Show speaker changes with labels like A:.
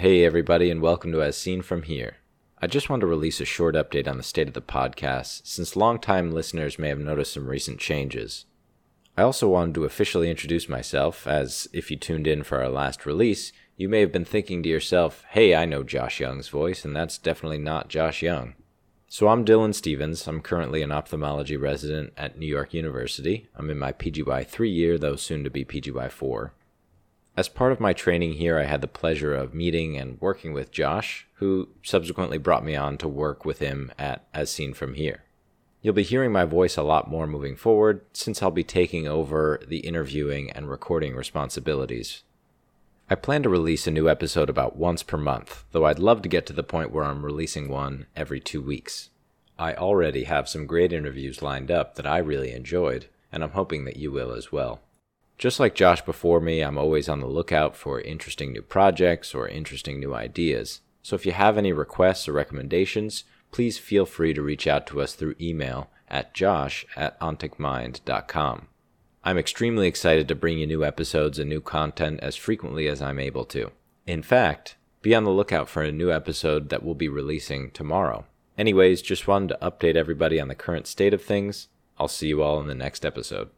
A: Hey, everybody, and welcome to As Seen From Here. I just want to release a short update on the state of the podcast, since longtime listeners may have noticed some recent changes. I also wanted to officially introduce myself, as if you tuned in for our last release, you may have been thinking to yourself, hey, I know Josh Young's voice, and that's definitely not Josh Young. So I'm Dylan Stevens. I'm currently an ophthalmology resident at New York University. I'm in my PGY 3 year, though soon to be PGY 4. As part of my training here, I had the pleasure of meeting and working with Josh, who subsequently brought me on to work with him at As Seen From Here. You'll be hearing my voice a lot more moving forward, since I'll be taking over the interviewing and recording responsibilities. I plan to release a new episode about once per month, though I'd love to get to the point where I'm releasing one every two weeks. I already have some great interviews lined up that I really enjoyed, and I'm hoping that you will as well. Just like Josh before me, I'm always on the lookout for interesting new projects or interesting new ideas. So if you have any requests or recommendations, please feel free to reach out to us through email at josh at onticmind.com. I'm extremely excited to bring you new episodes and new content as frequently as I'm able to. In fact, be on the lookout for a new episode that we'll be releasing tomorrow. Anyways, just wanted to update everybody on the current state of things. I'll see you all in the next episode.